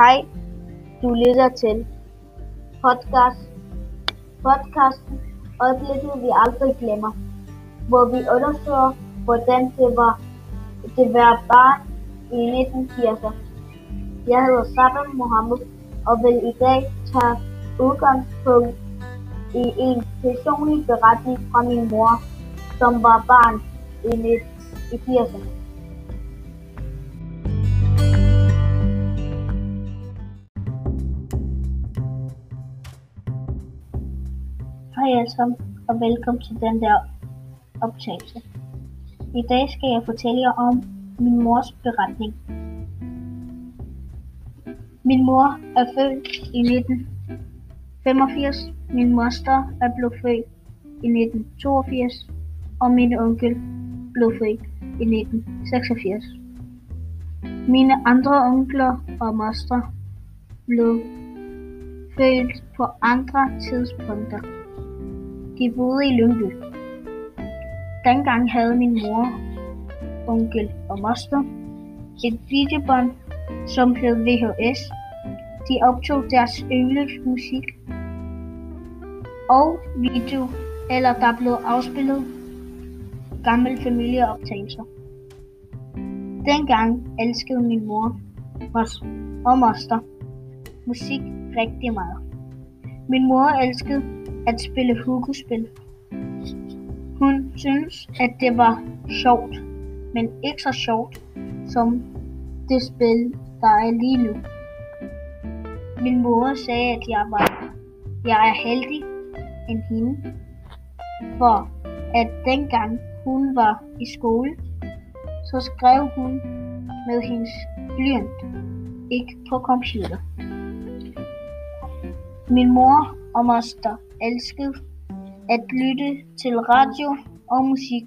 Hej, du lytter til podcast, podcasten Øjeblikket vi aldrig glemmer, hvor vi undersøger, hvordan det var det var barn i 1980'erne. Jeg hedder Sabah Mohammed og vil i dag tage udgangspunkt i en personlig beretning fra min mor, som var barn i 1980'erne. Hej alle sammen, og velkommen til den der optagelse. I dag skal jeg fortælle jer om min mors beretning. Min mor er født i 1985. Min moster er blevet født i 1982, og min onkel blev født i 1986. Mine andre onkler og moster blev født på andre tidspunkter. De boede i Lyngby. Dengang havde min mor, onkel og moster et videobånd, som hed VHS. De optog deres yndlingsmusik og video, eller der blev afspillet gamle familieoptagelser. Dengang elskede min mor og moster musik rigtig meget. Min mor elskede at spille hukospil. Hun synes, at det var sjovt, men ikke så sjovt som det spil, der er lige nu. Min mor sagde, at jeg var jeg er heldig end hende, for at dengang hun var i skole, så skrev hun med hendes blyant, ikke på computer. Min mor og moster elskede at lytte til radio og musik.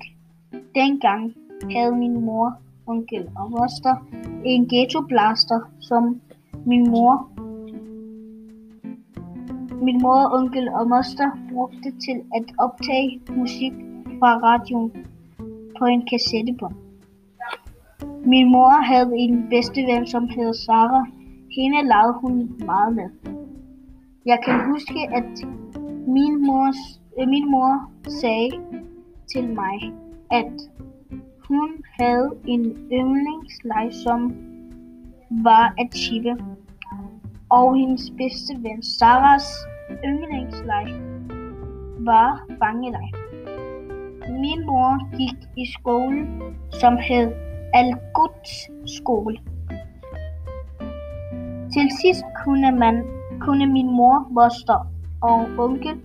Dengang havde min mor, onkel og moster en ghettoblaster, som min mor, min mor, onkel og moster brugte til at optage musik fra radioen på en kassettebånd. Min mor havde en bedste ven, som hed Sara. Hende lavede hun meget med. Jeg kan huske, at min, mors, øh, min mor sagde til mig, at hun havde en yndlingsleg, som var at chippe. Og hendes bedste ven Saras yndlingsleg var fangeleg. Min mor gik i skole, som hed al skole. Til sidst kunne, man, kunne min mor, moster og onkel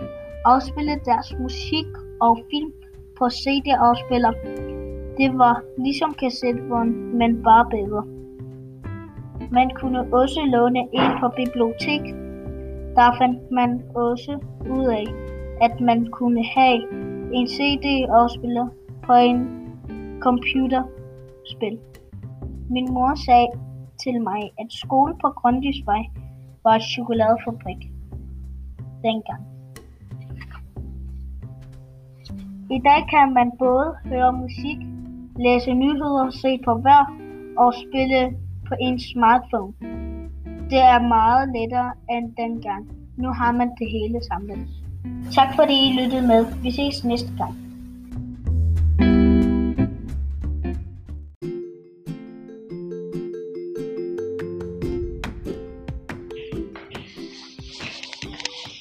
afspillede deres musik og film på CD-afspiller. Det var ligesom kassettebånd, men bare bedre. Man kunne også låne en på bibliotek. Der fandt man også ud af, at man kunne have en CD-afspiller på en computerspil. Min mor sagde til mig, at skole på Grundtvigsvej var et chokoladefabrik dengang. I dag kan man både høre musik, læse nyheder, se på vejr og spille på en smartphone. Det er meget lettere end dengang. Nu har man det hele samlet. Tak fordi I lyttede med. Vi ses næste gang.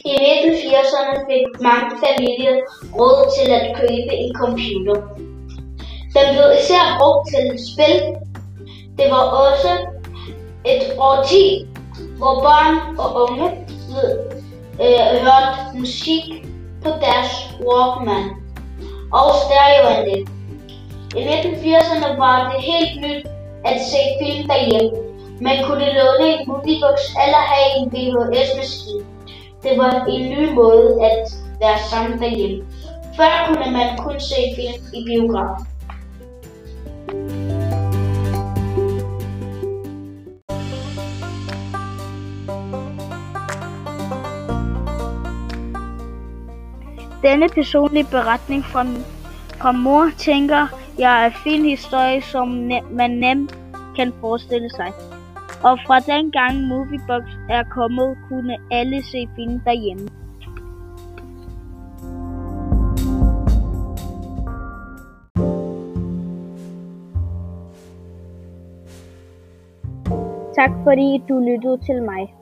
I 1980'erne fik mange familier råd til at købe en computer. Den blev især brugt til spil. Det var også et årti, hvor børn og unge øh, hørte musik på deres Walkman og stereoanlæg. I 1980'erne var det helt nyt at se film derhjemme. Man kunne låne en moviebox eller have en VHS-maskine. Det var en ny måde at være sammen derhjemme. Før kunne man kun se film i biografen. Denne personlige beretning fra, fra mor tænker jeg er en fin historie, som ne- man nemt kan forestille sig. Og fra den gang Moviebox er kommet, kunne alle se film derhjemme. Tak fordi du lyttede til mig.